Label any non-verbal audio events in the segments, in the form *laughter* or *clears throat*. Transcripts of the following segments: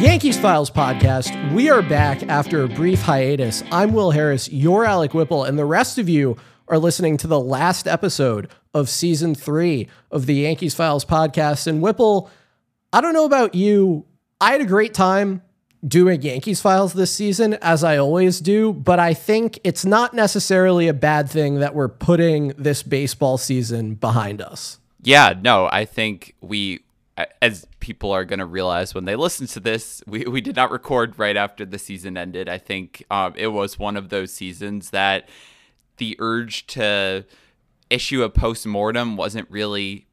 Yankees Files podcast. We are back after a brief hiatus. I'm Will Harris, you're Alec Whipple, and the rest of you are listening to the last episode of season three of the Yankees Files podcast. And Whipple, I don't know about you. I had a great time doing Yankees Files this season, as I always do, but I think it's not necessarily a bad thing that we're putting this baseball season behind us. Yeah, no, I think we as people are going to realize when they listen to this, we, we did not record right after the season ended. I think um, it was one of those seasons that the urge to issue a post mortem wasn't really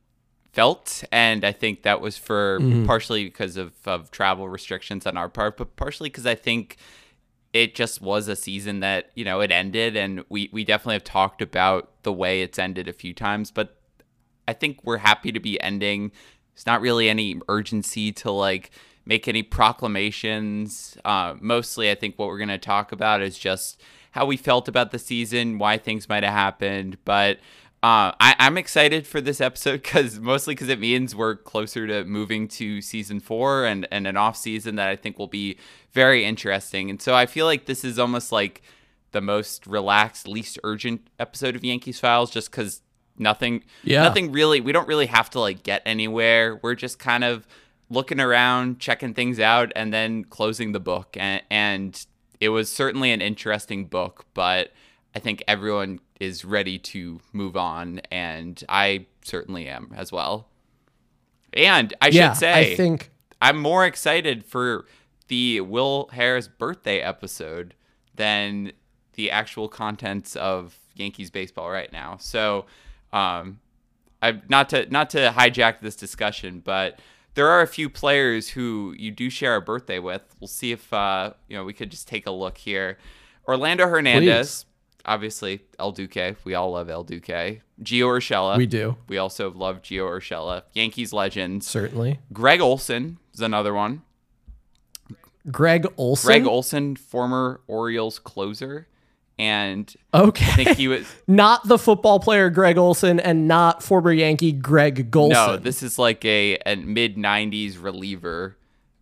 felt. And I think that was for mm-hmm. partially because of, of travel restrictions on our part, but partially because I think it just was a season that, you know, it ended. And we, we definitely have talked about the way it's ended a few times, but I think we're happy to be ending there's not really any urgency to like make any proclamations. Uh, mostly, I think what we're going to talk about is just how we felt about the season, why things might have happened. But uh, I, am excited for this episode because mostly because it means we're closer to moving to season four and, and an off season that I think will be very interesting. And so I feel like this is almost like the most relaxed, least urgent episode of Yankees Files just because Nothing. Yeah. Nothing really. We don't really have to like get anywhere. We're just kind of looking around, checking things out, and then closing the book. And, and it was certainly an interesting book, but I think everyone is ready to move on, and I certainly am as well. And I yeah, should say, I think I'm more excited for the Will Harris birthday episode than the actual contents of Yankees baseball right now. So um, I not to not to hijack this discussion, but there are a few players who you do share a birthday with. We'll see if uh, you know we could just take a look here. Orlando Hernandez, Please. obviously El Duque. We all love El Duque. Gio Urshela. We do. We also love Gio Urshela. Yankees legend. Certainly. Greg Olson is another one. Greg Olson. Greg Olson, former Orioles closer and okay, I think he was *laughs* not the football player Greg Olson and not former Yankee Greg Golson. No, this is like a, a mid '90s reliever.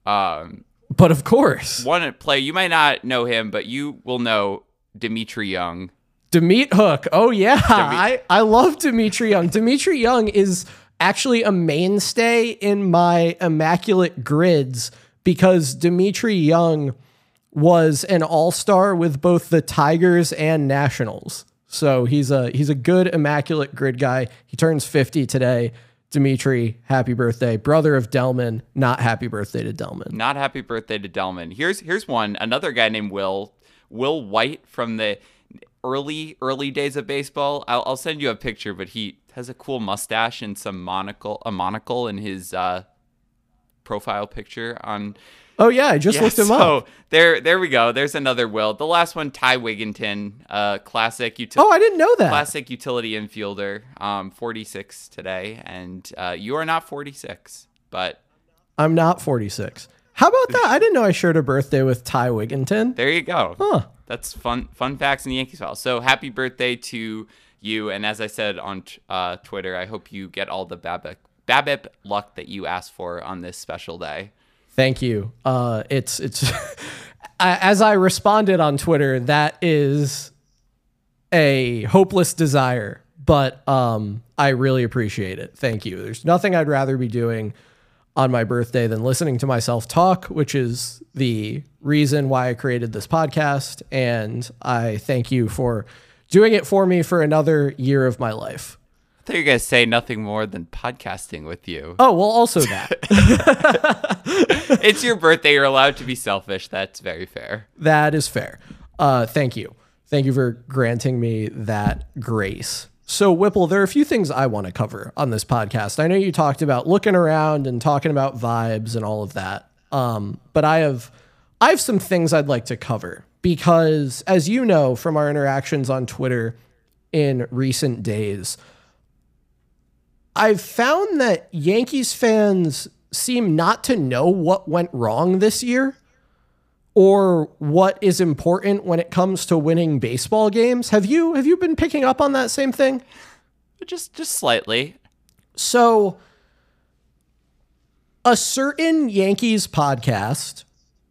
Um, but of course, one player you might not know him, but you will know Dmitri Young. Dmitri Hook. Oh yeah, I I love Dmitri Young. Dmitri Young is actually a mainstay in my immaculate grids because Dmitri Young was an all-star with both the Tigers and Nationals. So he's a he's a good immaculate grid guy. He turns 50 today. Dimitri, happy birthday. Brother of Delmon, not happy birthday to Delmon. Not happy birthday to Delmon. Here's here's one, another guy named Will. Will White from the early early days of baseball. I'll, I'll send you a picture, but he has a cool mustache and some monocle a monocle in his uh, profile picture on Oh yeah, I just yeah, looked him so up. There, there we go. There's another Will. The last one, Ty Wigginton, uh, classic utility. Oh, I didn't know that. Classic utility infielder. Um, 46 today, and uh, you are not 46, but I'm not 46. How about that? I didn't know I shared a birthday with Ty Wigginton. There you go. Huh. That's fun. Fun facts in the Yankees file. So happy birthday to you, and as I said on uh, Twitter, I hope you get all the BABIP, BABIP luck that you asked for on this special day. Thank you. Uh, it's it's *laughs* as I responded on Twitter, that is a hopeless desire, but um, I really appreciate it. Thank you. There's nothing I'd rather be doing on my birthday than listening to myself talk, which is the reason why I created this podcast. And I thank you for doing it for me for another year of my life thought you were to say nothing more than podcasting with you. Oh, well, also that. *laughs* it's your birthday. You're allowed to be selfish. That's very fair. That is fair. Uh, thank you. Thank you for granting me that grace. So, Whipple, there are a few things I want to cover on this podcast. I know you talked about looking around and talking about vibes and all of that. Um, but I have I have some things I'd like to cover because as you know from our interactions on Twitter in recent days, I've found that Yankees fans seem not to know what went wrong this year or what is important when it comes to winning baseball games. Have you have you been picking up on that same thing? Just just slightly. So a certain Yankees podcast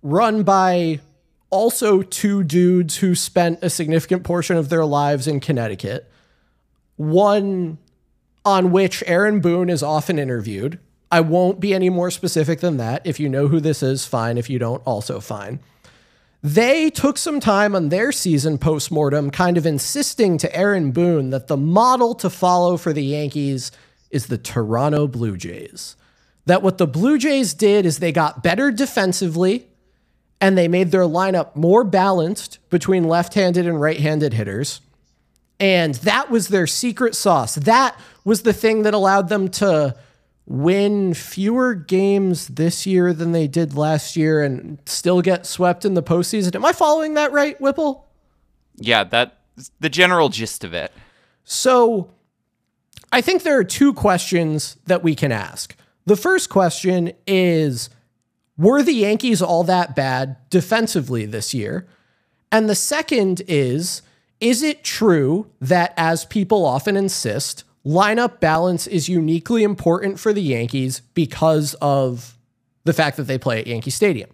run by also two dudes who spent a significant portion of their lives in Connecticut. One on which Aaron Boone is often interviewed. I won't be any more specific than that. If you know who this is, fine. If you don't, also fine. They took some time on their season postmortem, kind of insisting to Aaron Boone that the model to follow for the Yankees is the Toronto Blue Jays. That what the Blue Jays did is they got better defensively and they made their lineup more balanced between left handed and right handed hitters. And that was their secret sauce. That was the thing that allowed them to win fewer games this year than they did last year and still get swept in the postseason. Am I following that right, Whipple? Yeah, that's the general gist of it. So I think there are two questions that we can ask. The first question is Were the Yankees all that bad defensively this year? And the second is Is it true that, as people often insist, lineup balance is uniquely important for the Yankees because of the fact that they play at Yankee Stadium.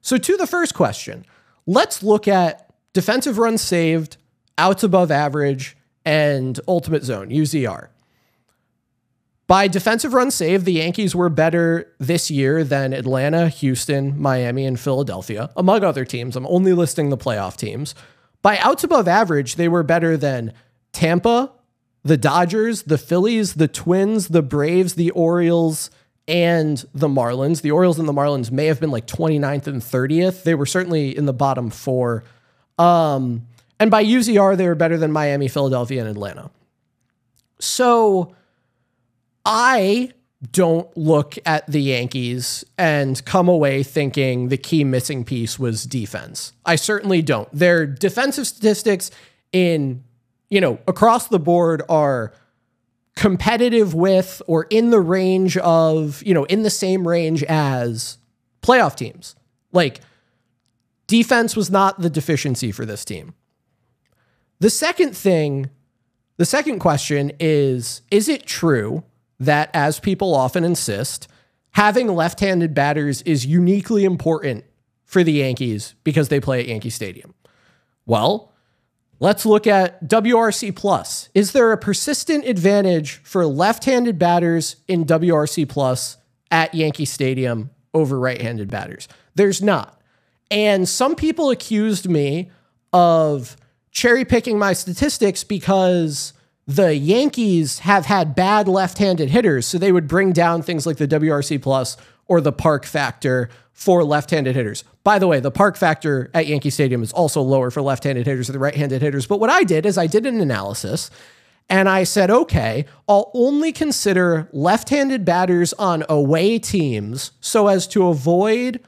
So, to the first question, let's look at defensive runs saved, outs above average, and ultimate zone, UZR. By defensive runs saved, the Yankees were better this year than Atlanta, Houston, Miami, and Philadelphia, among other teams. I'm only listing the playoff teams. By outs above average, they were better than Tampa, the Dodgers, the Phillies, the Twins, the Braves, the Orioles, and the Marlins. The Orioles and the Marlins may have been like 29th and 30th. They were certainly in the bottom four. Um, and by UZR, they were better than Miami, Philadelphia, and Atlanta. So I don't look at the Yankees and come away thinking the key missing piece was defense. I certainly don't. Their defensive statistics in you know, across the board are competitive with or in the range of, you know, in the same range as playoff teams. Like defense was not the deficiency for this team. The second thing, the second question is is it true that as people often insist, having left-handed batters is uniquely important for the Yankees because they play at Yankee Stadium? Well, Let's look at WRC plus. Is there a persistent advantage for left-handed batters in WRC plus at Yankee Stadium over right-handed batters? There's not. And some people accused me of cherry picking my statistics because the Yankees have had bad left-handed hitters, so they would bring down things like the WRC plus or the park factor for left-handed hitters. By the way, the park factor at Yankee Stadium is also lower for left-handed hitters than the right-handed hitters. But what I did is I did an analysis and I said, okay, I'll only consider left-handed batters on away teams so as to avoid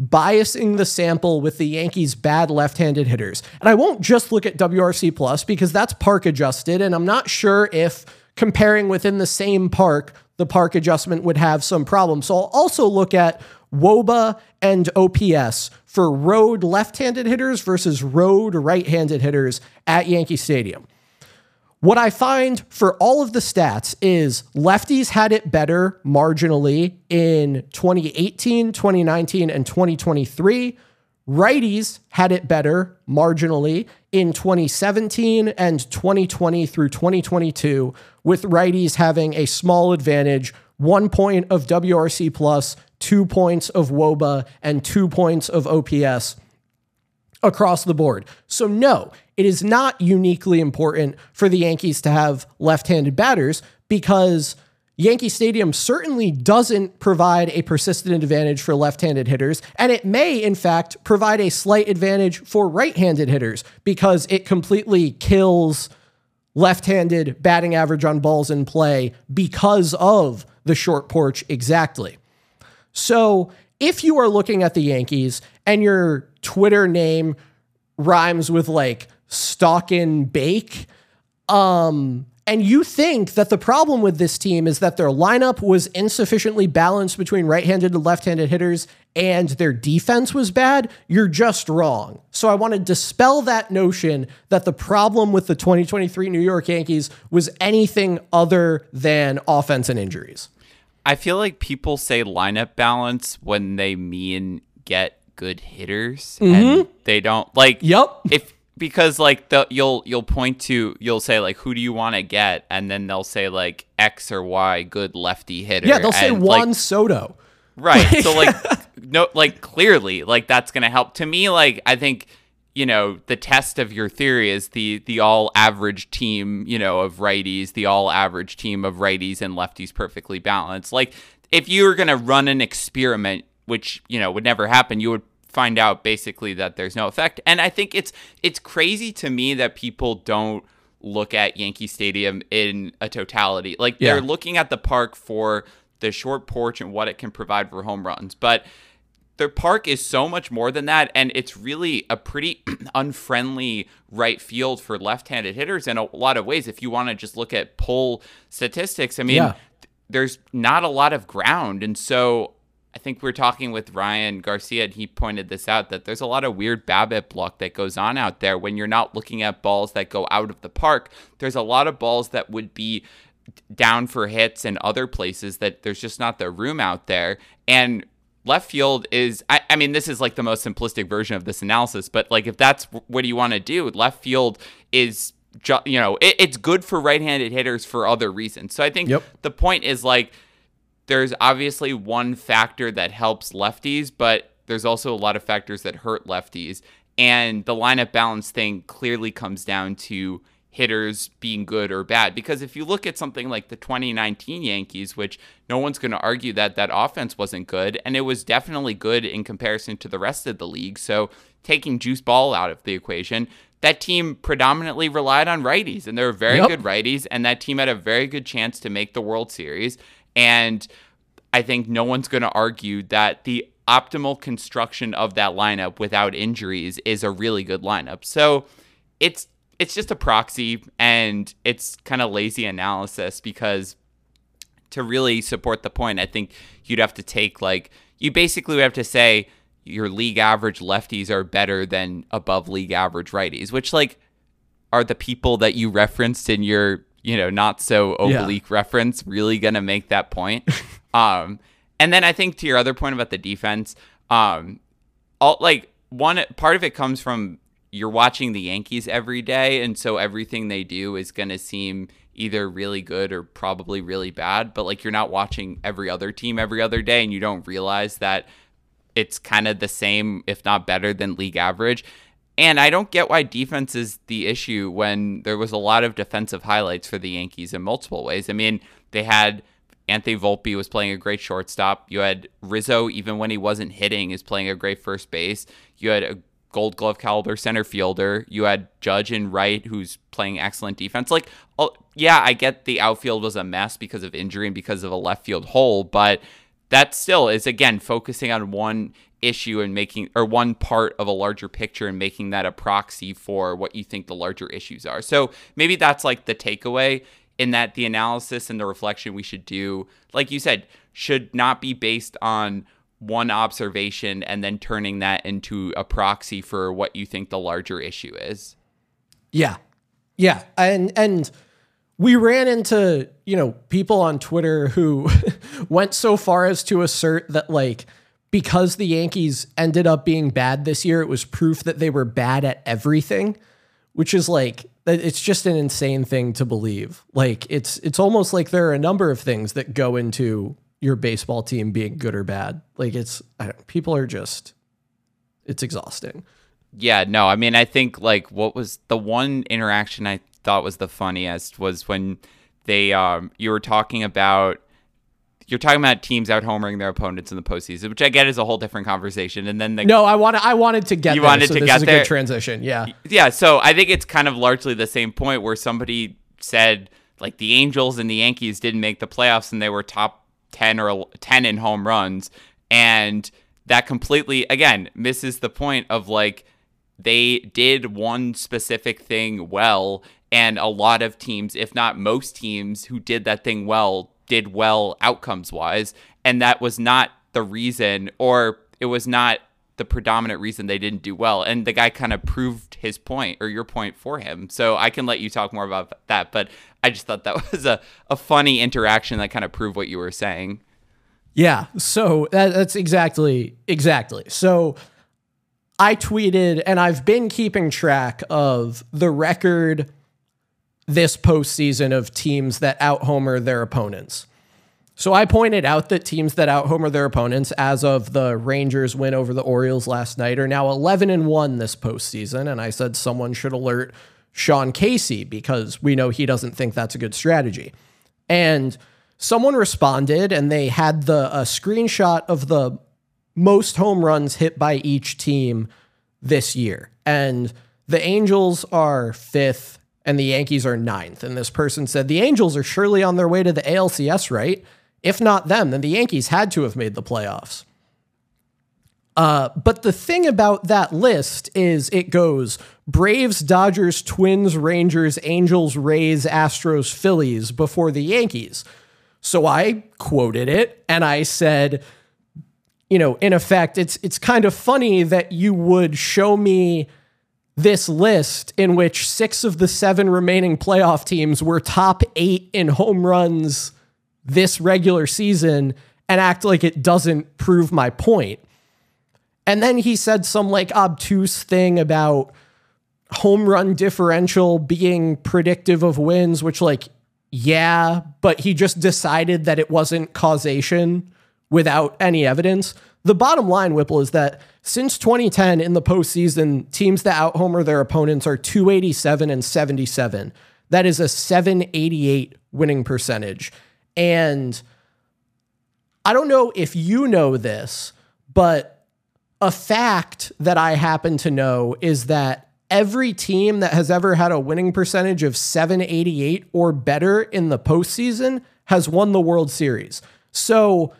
biasing the sample with the Yankees' bad left-handed hitters. And I won't just look at WRC plus because that's park adjusted, and I'm not sure if comparing within the same park, the park adjustment would have some problems. So I'll also look at WOBA and OPS for road left handed hitters versus road right handed hitters at Yankee Stadium. What I find for all of the stats is lefties had it better marginally in 2018, 2019, and 2023. Righties had it better marginally in 2017 and 2020 through 2022, with righties having a small advantage, one point of WRC plus, two points of WOBA, and two points of OPS across the board. So, no, it is not uniquely important for the Yankees to have left handed batters because Yankee Stadium certainly doesn't provide a persistent advantage for left handed hitters, and it may, in fact, provide a slight advantage for right handed hitters because it completely kills left handed batting average on balls in play because of the short porch exactly. So if you are looking at the Yankees and your Twitter name rhymes with like stock and bake, um, and you think that the problem with this team is that their lineup was insufficiently balanced between right handed and left handed hitters and their defense was bad, you're just wrong. So I want to dispel that notion that the problem with the 2023 New York Yankees was anything other than offense and injuries. I feel like people say lineup balance when they mean get good hitters and mm-hmm. they don't like Yep. if because like the you'll you'll point to you'll say like who do you want to get and then they'll say like X or Y good lefty hitter. Yeah, they'll say and, Juan like, Soto. Right. *laughs* so like no like clearly like that's going to help. To me like I think you know the test of your theory is the the all average team, you know, of righties, the all average team of righties and lefties perfectly balanced. Like if you were going to run an experiment which, you know, would never happen, you would find out basically that there's no effect. And I think it's it's crazy to me that people don't look at Yankee Stadium in a totality. Like Yeah. they're looking at the park for the short porch and what it can provide for home runs. But their park is so much more than that, and it's really a pretty *clears throat* unfriendly right field for left-handed hitters in a lot of ways. If you want to just look at pull statistics, I mean, Yeah. there's not a lot of ground, and so I think we are talking with Ryan Garcia, and he pointed this out that there's a lot of weird BABIP block that goes on out there when you're not looking at balls that go out of the park. There's a lot of balls that would be down for hits and other places that there's just not the room out there. And left field is, I, I mean, this is like the most simplistic version of this analysis, but like if that's what you want to do, left field is. You know, it, it's good for right-handed hitters for other reasons. So I think Yep. the point is like there's obviously one factor that helps lefties, but there's also a lot of factors that hurt lefties. And the lineup balance thing clearly comes down to hitters being good or bad. Because if you look at something like the 2019 Yankees, which no one's going to argue that that offense wasn't good, and it was definitely good in comparison to the rest of the league. So taking Juice Ball out of the equation, that team predominantly relied on righties, and they were very Yep. good righties, and that team had a very good chance to make the World Series. And I think no one's going to argue that the optimal construction of that lineup without injuries is a really good lineup. So it's it's just a proxy and it's kind of lazy analysis because to really support the point, I think you'd have to take like you basically would have to say your league average lefties are better than above league average righties, which like are the people that you referenced in your you know not so Yeah. oblique reference really gonna make that point *laughs* um and then i think to your other point about the defense um all like one part of it comes from you're watching the yankees every day and so everything they do is gonna seem either really good or probably really bad but like you're not watching every other team every other day and you don't realize that it's kind of the same, if not better than league average. And I don't get why defense is the issue when there was a lot of defensive highlights for the Yankees in multiple ways. I mean, they had Anthony Volpe was playing a great shortstop. You had Rizzo, even when he wasn't hitting, is playing a great first base. You had a Gold Glove caliber center fielder. You had Judge and Wright, who's playing excellent defense. Like, oh, yeah, I get the outfield was a mess because of injury and because of a left field hole, but that still is again focusing on one issue and making or one part of a larger picture and making that a proxy for what you think the larger issues are. So maybe that's like the takeaway in that the analysis and the reflection we should do, like you said, should not be based on one observation and then turning that into a proxy for what you think the larger issue is. Yeah. Yeah. And and we ran into, you know, people on Twitter who *laughs* went so far as to assert that like because the Yankees ended up being bad this year, it was proof that they were bad at everything, which is like it's just an insane thing to believe. Like it's it's almost like there are a number of things that go into your baseball team being good or bad. Like it's people are just it's exhausting. Yeah, no, I mean, I think like what was the one interaction I thought was the funniest was when they um you were talking about you're talking about teams out homering their opponents in the postseason, which I get is a whole different conversation. And then the No, I want I wanted to get You there, wanted so to this get is a there? good transition. Yeah. yeah, so I think it's kind of largely the same point where somebody said like the Angels and the Yankees didn't make the playoffs and they were top 10 or 10 in home runs and that completely again misses the point of like they did one specific thing well and a lot of teams if not most teams who did that thing well did well outcomes wise and that was not the reason or it was not the predominant reason they didn't do well and the guy kind of proved his point or your point for him so i can let you talk more about that but i just thought that *laughs* was a, a funny interaction that kind of proved what you were saying Yeah. So that, that's exactly exactly. So I tweeted, and I've been keeping track of the record this postseason of teams that out homer their opponents. So I pointed out that teams that out homer their opponents, as of the Rangers win over the Orioles last night, are now 11 and 1 this postseason. And I said someone should alert Sean Casey because we know he doesn't think that's a good strategy. And someone responded and they had the a screenshot of the most home runs hit by each team this year. And the Angels are fifth and the Yankees are ninth. And this person said, The Angels are surely on their way to the ALCS, right? If not them, then the Yankees had to have made the playoffs. Uh, but the thing about that list is it goes Braves, Dodgers, Twins, Rangers, Angels, Rays, Astros, Phillies before the Yankees. So I quoted it and I said, you know, in effect, it's it's kind of funny that you would show me this list in which six of the seven remaining playoff teams were top eight in home runs this regular season and act like it doesn't prove my point. And then he said some like obtuse thing about home run differential being predictive of wins, which, like, yeah, but he just decided that it wasn't causation without any evidence. The bottom line, Whipple, is that since 2010 in the postseason, teams that out homer their opponents are 287 and 77. That is a 788 winning percentage. And I don't know if you know this, but a fact that I happen to know is that every team that has ever had a winning percentage of 788 or better in the postseason has won the World Series. So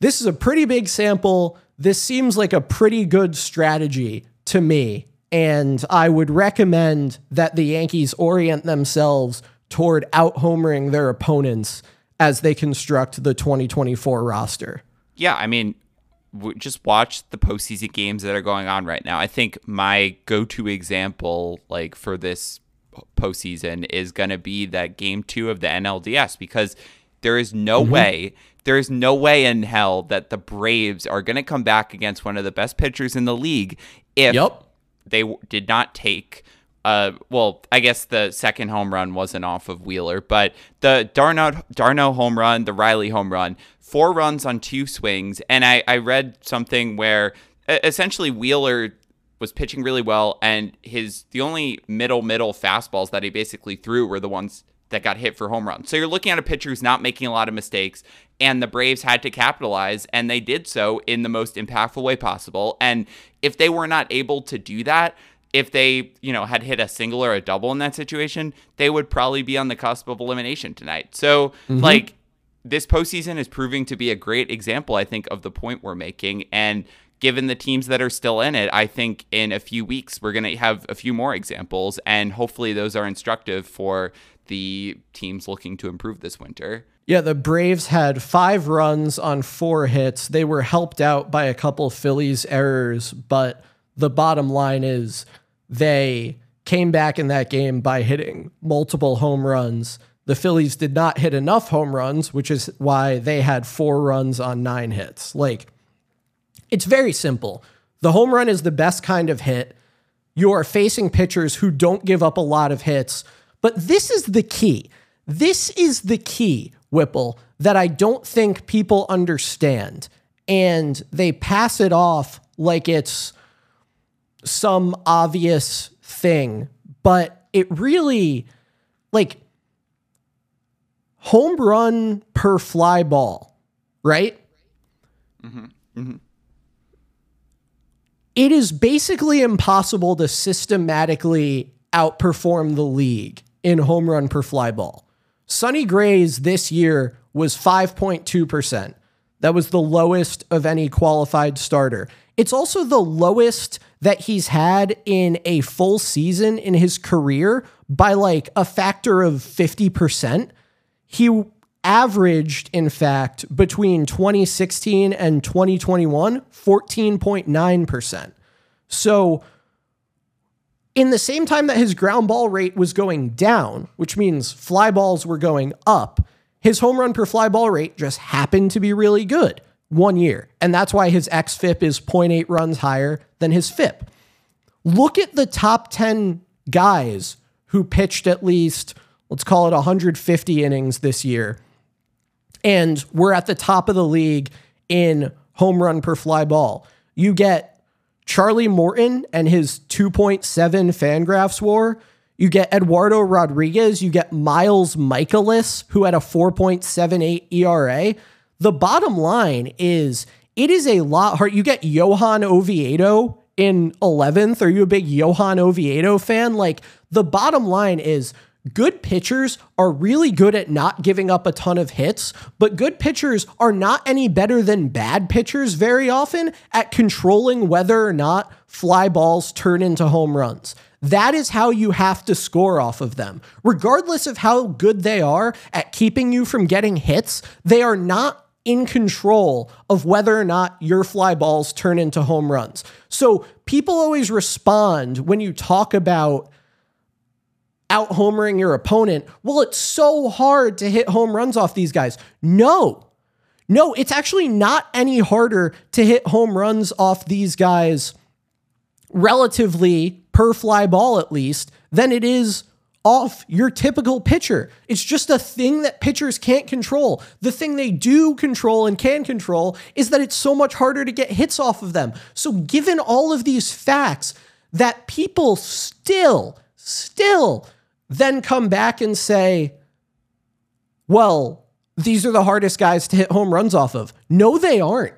this is a pretty big sample. This seems like a pretty good strategy to me. And I would recommend that the Yankees orient themselves toward out homering their opponents as they construct the 2024 roster. Yeah, I mean, just watch the postseason games that are going on right now. I think my go-to example, like for this postseason, is going to be that game two of the NLDS because there is no mm-hmm. way, there is no way in hell that the Braves are going to come back against one of the best pitchers in the league if yep. they did not take uh, well, I guess the second home run wasn't off of Wheeler, but the d'Arnaud d'Arnaud home run, the Riley home run, four runs on two swings, and I I read something where essentially Wheeler was pitching really well, and his the only middle middle fastballs that he basically threw were the ones that got hit for home runs. So you're looking at a pitcher who's not making a lot of mistakes, and the Braves had to capitalize, and they did so in the most impactful way possible. And if they were not able to do that, if they, you know, had hit a single or a double in that situation, they would probably be on the cusp of elimination tonight. So, mm-hmm. like, this postseason is proving to be a great example, I think, of the point we're making. And given the teams that are still in it, I think in a few weeks we're going to have a few more examples, and hopefully those are instructive for the teams looking to improve this winter. Yeah, the Braves had five runs on four hits. They were helped out by a couple Phillies errors, but the bottom line is they came back in that game by hitting multiple home runs. The Phillies did not hit enough home runs, which is why they had four runs on nine hits. Like, it's very simple. The home run is the best kind of hit. You are facing pitchers who don't give up a lot of hits. But this is the key. This is the key, Whipple, that I don't think people understand. And they pass it off like it's some obvious thing, but it really like home run per fly ball, right? Mm-hmm. Mm-hmm. It is basically impossible to systematically outperform the league in home run per fly ball. Sonny Gray's this year was 5.2%. That was the lowest of any qualified starter. It's also the lowest that he's had in a full season in his career by like a factor of 50%. He averaged, in fact, between 2016 and 2021, 14.9%. So, in the same time that his ground ball rate was going down, which means fly balls were going up, his home run per fly ball rate just happened to be really good one year. And that's why his XFIP is 0.8 runs higher than his FIP. Look at the top 10 guys who pitched at least, let's call it 150 innings this year. And we're at the top of the league in home run per fly ball. You get Charlie Morton and his 2.7 Fangraphs war. You get Eduardo Rodriguez. You get Miles Mikolas, who had a 4.78 ERA. The bottom line is it is a lot hard. You get Johan Oviedo in 11th. Are you a big Johan Oviedo fan? Like, the bottom line is good pitchers are really good at not giving up a ton of hits, but good pitchers are not any better than bad pitchers very often at controlling whether or not fly balls turn into home runs. That is how you have to score off of them. Regardless of how good they are at keeping you from getting hits, they are not in control of whether or not your fly balls turn into home runs. So people always respond when you talk about out homering your opponent. Well, it's so hard to hit home runs off these guys. No, no, it's actually not any harder to hit home runs off these guys relatively per fly ball, at least, than it is off your typical pitcher. It's just a thing that pitchers can't control. The thing they do control and can control is that it's so much harder to get hits off of them. So, given all of these facts, that people still, still then come back and say, well, these are the hardest guys to hit home runs off of. No, they aren't.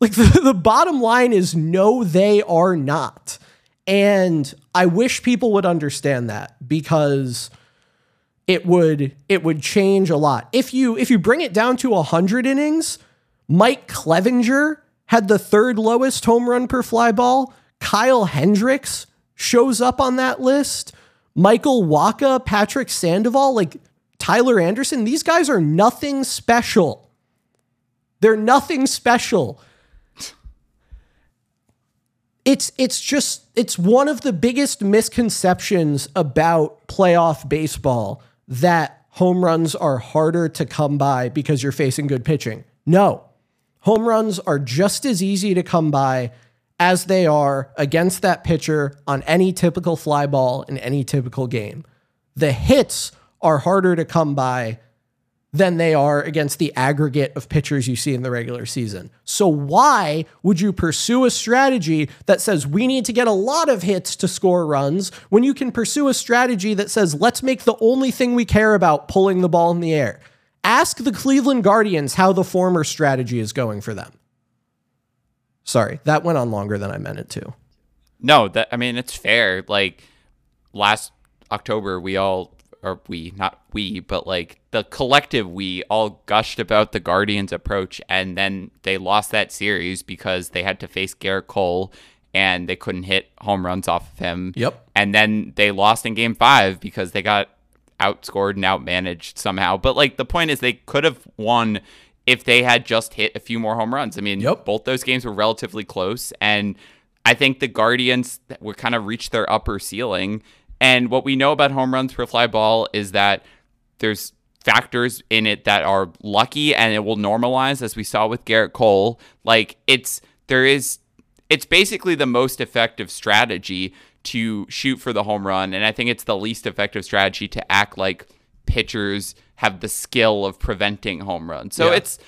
Like *laughs* the, the bottom line is no, they are not. And I wish people would understand that because it would it would change a lot. If you if you bring it down to 100 innings, Mike Clevinger had the third lowest home run per fly ball. Kyle Hendricks shows up on that list. Michael Wacha, Patrick Sandoval, like Tyler Anderson, these guys are nothing special. They're nothing special it's it's just it's one of the biggest misconceptions about playoff baseball that home runs are harder to come by because you're facing good pitching. No. Home runs are just as easy to come by as they are against that pitcher on any typical fly ball in any typical game. The hits are harder to come by than they are against the aggregate of pitchers you see in the regular season. So, why would you pursue a strategy that says we need to get a lot of hits to score runs when you can pursue a strategy that says let's make the only thing we care about pulling the ball in the air? Ask the Cleveland Guardians how the former strategy is going for them. Sorry, that went on longer than I meant it to. No, that I mean it's fair. Like last October, we all or we, not we, but like the collective we all gushed about the Guardians' approach, and then they lost that series because they had to face Gerrit Cole and they couldn't hit home runs off of him. Yep. And then they lost in game five because they got outscored and outmanaged somehow. But like the point is, they could have won if they had just hit a few more home runs. I mean, yep. both those games were relatively close, and I think the Guardians were kind of reached their upper ceiling and what we know about home runs per fly ball is that there's factors in it that are lucky and it will normalize as we saw with Gerrit Cole. Like it's there is it's basically the most effective strategy to shoot for the home run and I think it's the least effective strategy to act like pitchers have the skill of preventing home runs. So yeah. it's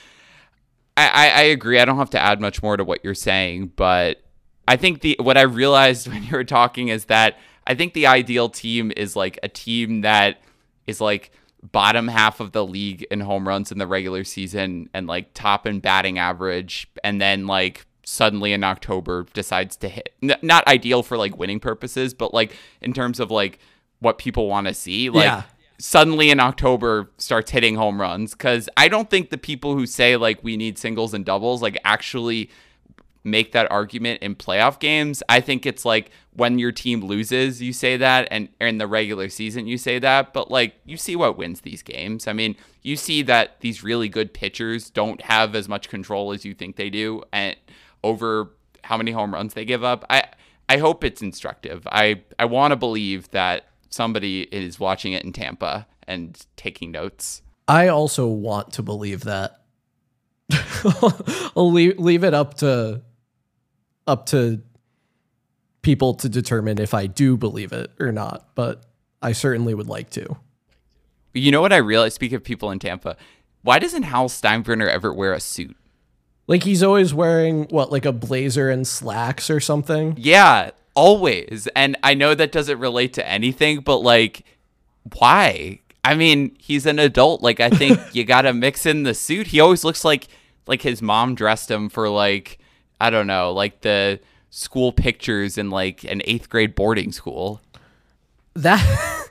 I, I agree. I don't have to add much more to what you're saying, but I think the what I realized *laughs* when you were talking is that I think the ideal team is like a team that is like bottom half of the league in home runs in the regular season and like top in batting average and then like suddenly in October decides to hit N- not ideal for like winning purposes but like in terms of like what people want to see like yeah. Suddenly in October starts hitting home runs cuz I don't think the people who say like we need singles and doubles like actually make that argument in playoff games. I think it's like when your team loses, you say that, and in the regular season, you say that. But like, you see what wins these games. I mean, you see that these really good pitchers don't have as much control as you think they do, and over how many home runs they give up. I I hope it's instructive. I I want to believe that somebody is watching it in Tampa and taking notes. I also want to believe that. *laughs* I'll leave, leave it up to up to people to determine if I do believe it or not, but I certainly would like to. You know what I realized? Speak of people in Tampa, why doesn't Hal Steinbrenner ever wear a suit? Like he's always wearing what, like a blazer and slacks or something? Yeah, always. And I know that doesn't relate to anything, but like, why? I mean, he's an adult. Like, I think *laughs* you gotta mix in the suit. He always looks like like his mom dressed him for like I don't know, like the school pictures in like an eighth grade boarding school. That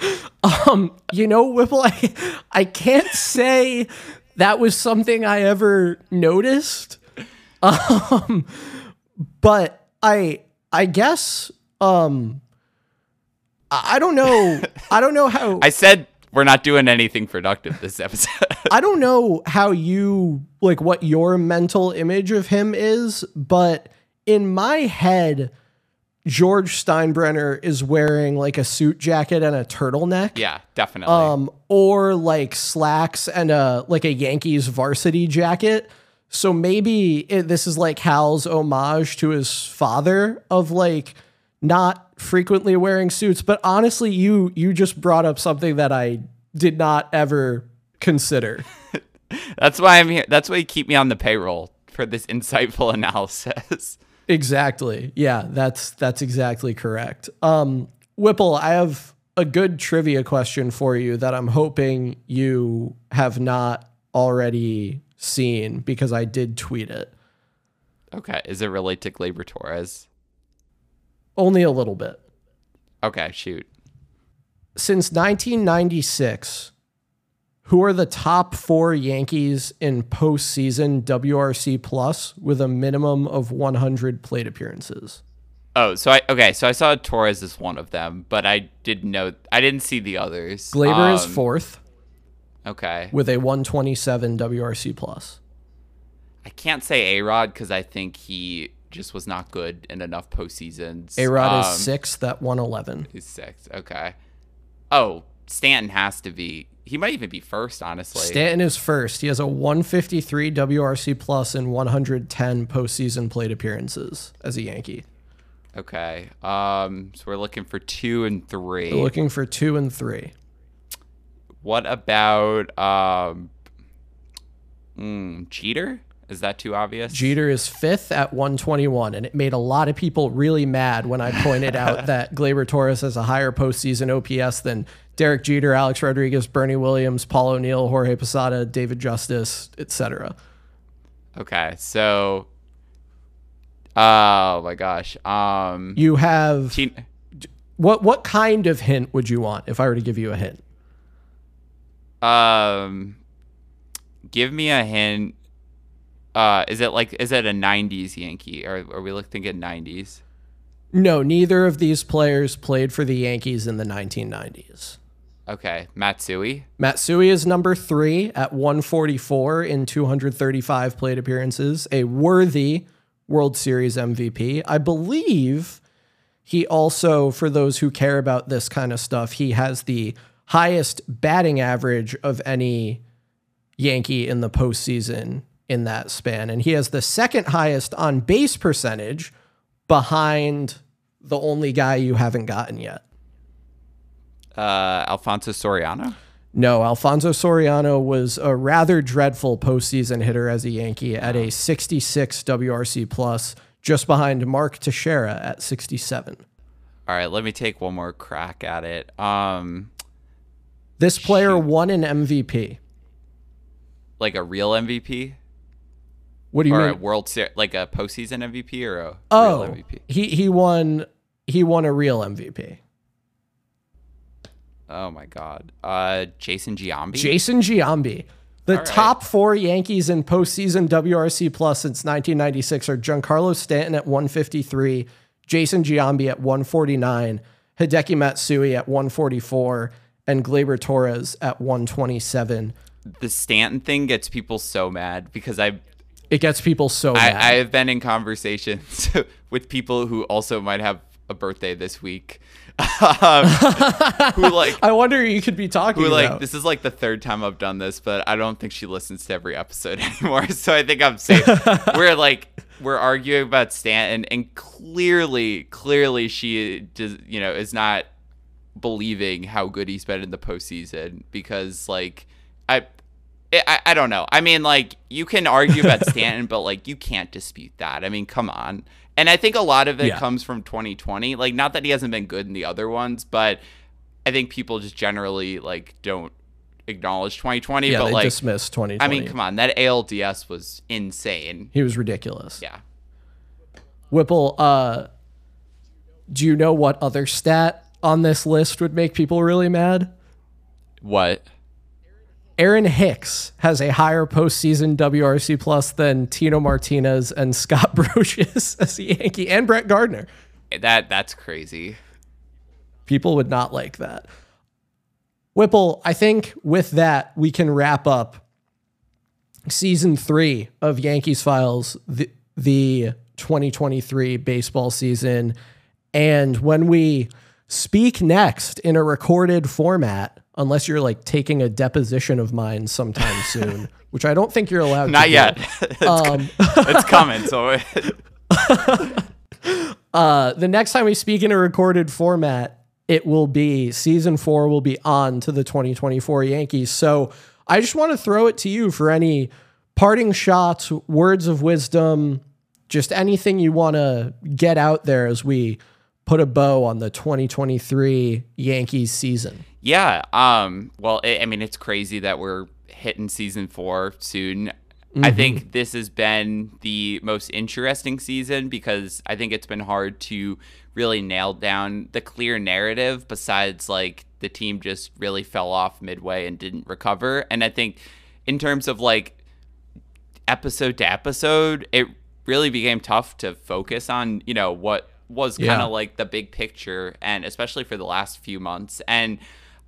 *laughs* um, you know, Whipple, I I can't say that was something I ever noticed. *laughs* Um, but I I guess um I don't know. I don't know how *laughs* I said we're not doing anything productive this episode. *laughs* I don't know how you like what your mental image of him is, but in my head, George Steinbrenner is wearing like a suit jacket and a turtleneck. yeah, definitely. Um, or like slacks and a like a Yankees varsity jacket. So maybe it, this is like Hal's homage to his father of like not frequently wearing suits. But honestly, you you just brought up something that I did not ever consider. *laughs* That's why I'm here. That's why you keep me on the payroll for this insightful *laughs* analysis. Exactly. Yeah, that's that's exactly correct. Um, Whipple, I have a good trivia question for you that I'm hoping you have not already seen because I did tweet it. Okay, is it related to Gleyber Torres? Only a little bit. Okay, shoot. Since 1996, who are the top four Yankees in postseason WRC plus with a minimum of 100 plate appearances? Oh, so I okay, so I saw Torres as one of them, but I didn't know I didn't see the others. Gleyber is Um, fourth Okay. with a 127 WRC plus. I can't say A Rod because I think he just was not good in enough postseasons. A Rod Um, is sixth at 111. He's six. Okay. Oh, Stanton has to be. He might even be first, honestly. Stanton is first. He has a 153 WRC plus and 110 postseason plate appearances as a Yankee. okay. Um. So we're looking for two and 3 We're looking for two and three. What about um? Mm, Jeter? Is that too obvious? Jeter is fifth at 121, and it made a lot of people really mad when I pointed out *laughs* that Gleyber Torres has a higher postseason OPS than Derek Jeter, Alex Rodriguez, Bernie Williams, Paul O'Neill, Jorge Posada, David Justice, etc. Okay. So. Oh my gosh. Um. You have Che- what? What kind of hint would you want if I were to give you a hint? Um, give me a hint. Uh, is it like is it a '90s Yankee, or are we look thinking '90s? No, neither of these players played for the Yankees in the 1990s. Okay, Matsui. Matsui is number three at 144 in 235 plate appearances, a worthy World Series MVP. I believe he also, for those who care about this kind of stuff, he has the highest batting average of any Yankee in the postseason in that span. And he has the second highest on base percentage behind the only guy you haven't gotten yet. Uh, Alfonso Soriano. No, Alfonso Soriano was a rather dreadful postseason hitter as a Yankee at a 66 WRC plus, just behind Mark Teixeira at 67. All right, let me take one more crack at it. Um, This player won an MVP. like a real MVP What do you or a? World Series, like a postseason MVP or a Oh, real MVP. he he won he won a real MVP. Oh my God. Uh, Jason Giambi. Jason Giambi. The right. top four Yankees in postseason WRC plus since 1996 are Giancarlo Stanton at 153, Jason Giambi at 149, Hideki Matsui at 144, and Gleyber Torres at 127. the Stanton thing gets people so mad because I It gets people so mad. I, I have been in conversations *laughs* with people who also might have a birthday this week. *laughs* um, who like *laughs* I wonder you could be talking who like about. this is like the third time I've done this, but I don't think she listens to every episode anymore. So I think I'm safe. we're like we're arguing about Stanton, and clearly, clearly she does you know is not believing how good he's been in the postseason because like I. I, I don't know. I mean, like, you can argue about *laughs* Stanton, but, like, you can't dispute that. I mean, come on. And I think a lot of it Yeah. comes from 2020. Like, not that he hasn't been good in the other ones, but I think people just generally, like, don't acknowledge 2020. yeah, but, they like, dismissed 2020. I mean, come on. That ALDS was insane. He was ridiculous. Yeah. Whipple, uh, do you know what other stat on this list would make people really mad? What? Aaron Hicks has a higher postseason WRC plus than Tino Martinez and Scott *laughs* Brosius as a Yankee and Brett Gardner. That That's crazy. People would not like that. Whipple, I think with that, we can wrap up season three of Yankees Files, the, the 2023 baseball season. And when we speak next in a recorded format, unless you're like taking a deposition of mine sometime *laughs* soon, which I don't think you're allowed to Not yet. *laughs* it's, Um, it's coming. So *laughs* uh, the next time we speak in a recorded format, it will be season four will be on to the 2024 Yankees. So I just want to throw it to you for any parting shots, words of wisdom, just anything you want to get out there as we put a bow on the 2023 Yankees season. Yeah. Um. Well, I I mean, it's crazy that we're hitting season four soon. I think this has been the most interesting season because I think it's been hard to really nail down the clear narrative. Besides, like the team just really fell off midway and didn't recover. And I think, in terms of like episode to episode, it really became tough to focus on, you know, what was kind Yeah. of like the big picture and especially for the last few months. And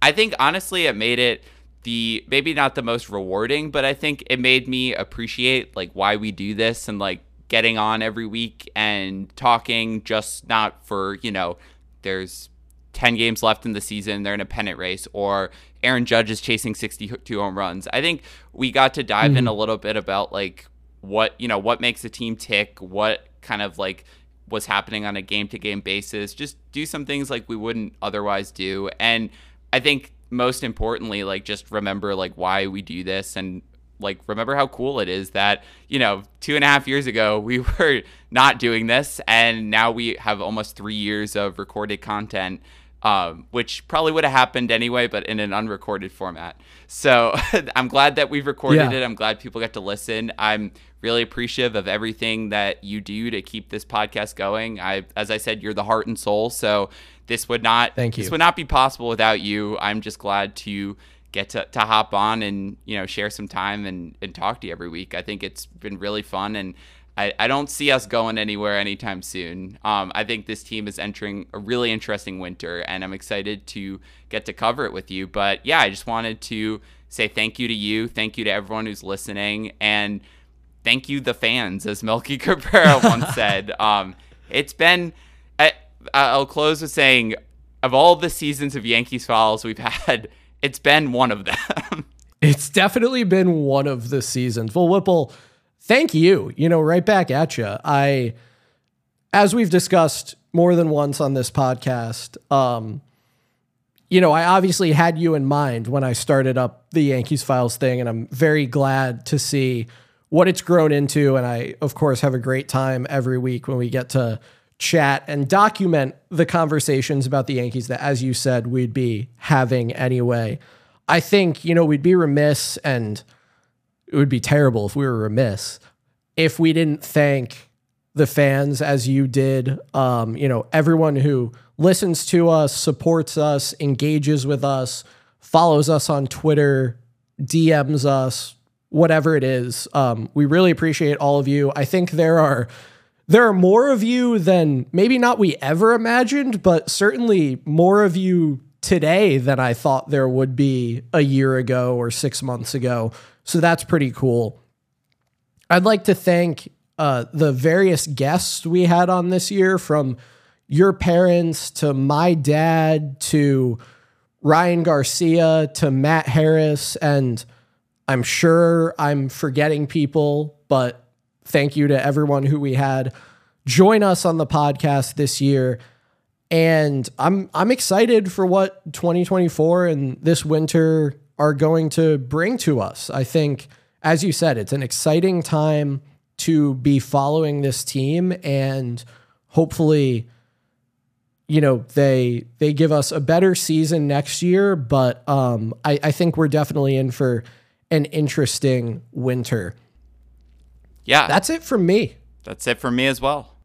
I think honestly it made it the maybe not the most rewarding, but I think it made me appreciate like why we do this and like getting on every week and talking just not for, you know, there's 10 games left in the season, they're in a pennant race, or Aaron Judge is chasing 62 home runs. I think we got to dive in mm-hmm. a little bit about like what, you know, what makes a team tick, what kind of like was happening on a game to game basis, just do some things like we wouldn't otherwise do. And I think most importantly, like just remember like why we do this and like remember how cool it is that you know two and a half years ago we *laughs* were not doing this and now we have almost three years of recorded content um, which probably would have happened anyway but in an unrecorded format so *laughs* i'm glad that we've recorded Yeah. it i'm glad people get to listen i'm really appreciative of everything that you do to keep this podcast going. I as i said you're the heart and soul so this would not Thank you. this would not be possible without you. I'm just glad to get to, to hop on and you know share some time and, and talk to you every week. I think it's been really fun and I, I don't see us going anywhere anytime soon. Um, i think this team is entering a really interesting winter and i'm excited to get to cover it with you. But yeah i just wanted to say thank you to you. Thank you to everyone who's listening. And thank you the fans as melky *laughs* cabrera once said *laughs* um, it's been I, i'll close with saying of all the seasons of yankees files we've had *laughs* it's been one of them It's definitely been one of the seasons. Well, Whipple, thank you. You know, right back at you. I, as we've discussed more than once on this podcast, um, you know, I obviously had you in mind when I started up the Yankees Files thing, and I'm very glad to see what it's grown into. And I, of course, have a great time every week when we get to chat and document the conversations about the Yankees that, as you said, we'd be having anyway. I think, you know, we'd be remiss and it would be terrible if we were remiss if we didn't thank the fans as you did. Um, you know, everyone who listens to us, supports us, engages with us, follows us on Twitter, DMs us, whatever it is. Um, we really appreciate all of you. I think there are there are more of you than maybe not we ever imagined, but certainly more of you today than I thought there would be a year ago or six months ago. So that's pretty cool. I'd like to thank uh, the various guests we had on this year from, your parents to my dad to Ryan Garcia to Matt Harris. And I'm sure I'm forgetting people, but thank you to everyone who we had join us on the podcast this year. And I'm I'm excited for what 2024 and this winter are going to bring to us. I think as you said, it's an exciting time to be following this team and hopefully you know they they give us a better season next year but um I, I think we're definitely in for an interesting winter. Yeah. that's it from me. That's it for me as well.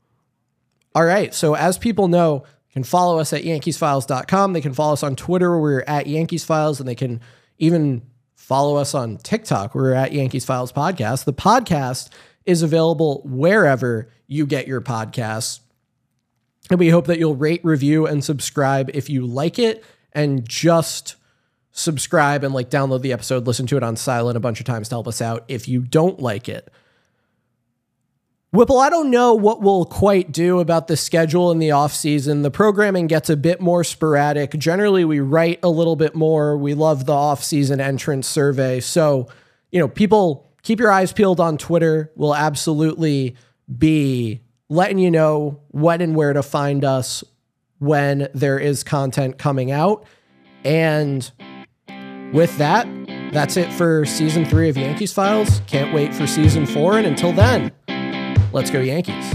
all right. So as people know you can follow us at yankeesfiles.com they can follow us on twitter. Where we're at yankees files and they can even follow us on tiktok. Where we're at yankees files podcast. The podcast is available wherever you get your podcasts. And we hope that you'll rate, review, and subscribe if you like it, and just subscribe and like download the episode, listen to it on silent a bunch of times to help us out if you don't like it. Whipple, I don't know what we'll quite do about the schedule in the off season. The programming gets a bit more sporadic. Generally, we write a little bit more. We love the off season entrance survey. So, you know, people keep your eyes peeled on Twitter. We'll absolutely be letting you know when and where to find us when there is content coming out. And with that, that's it for season three of Yankees Files. Can't wait for season four. And until then, let's go Yankees.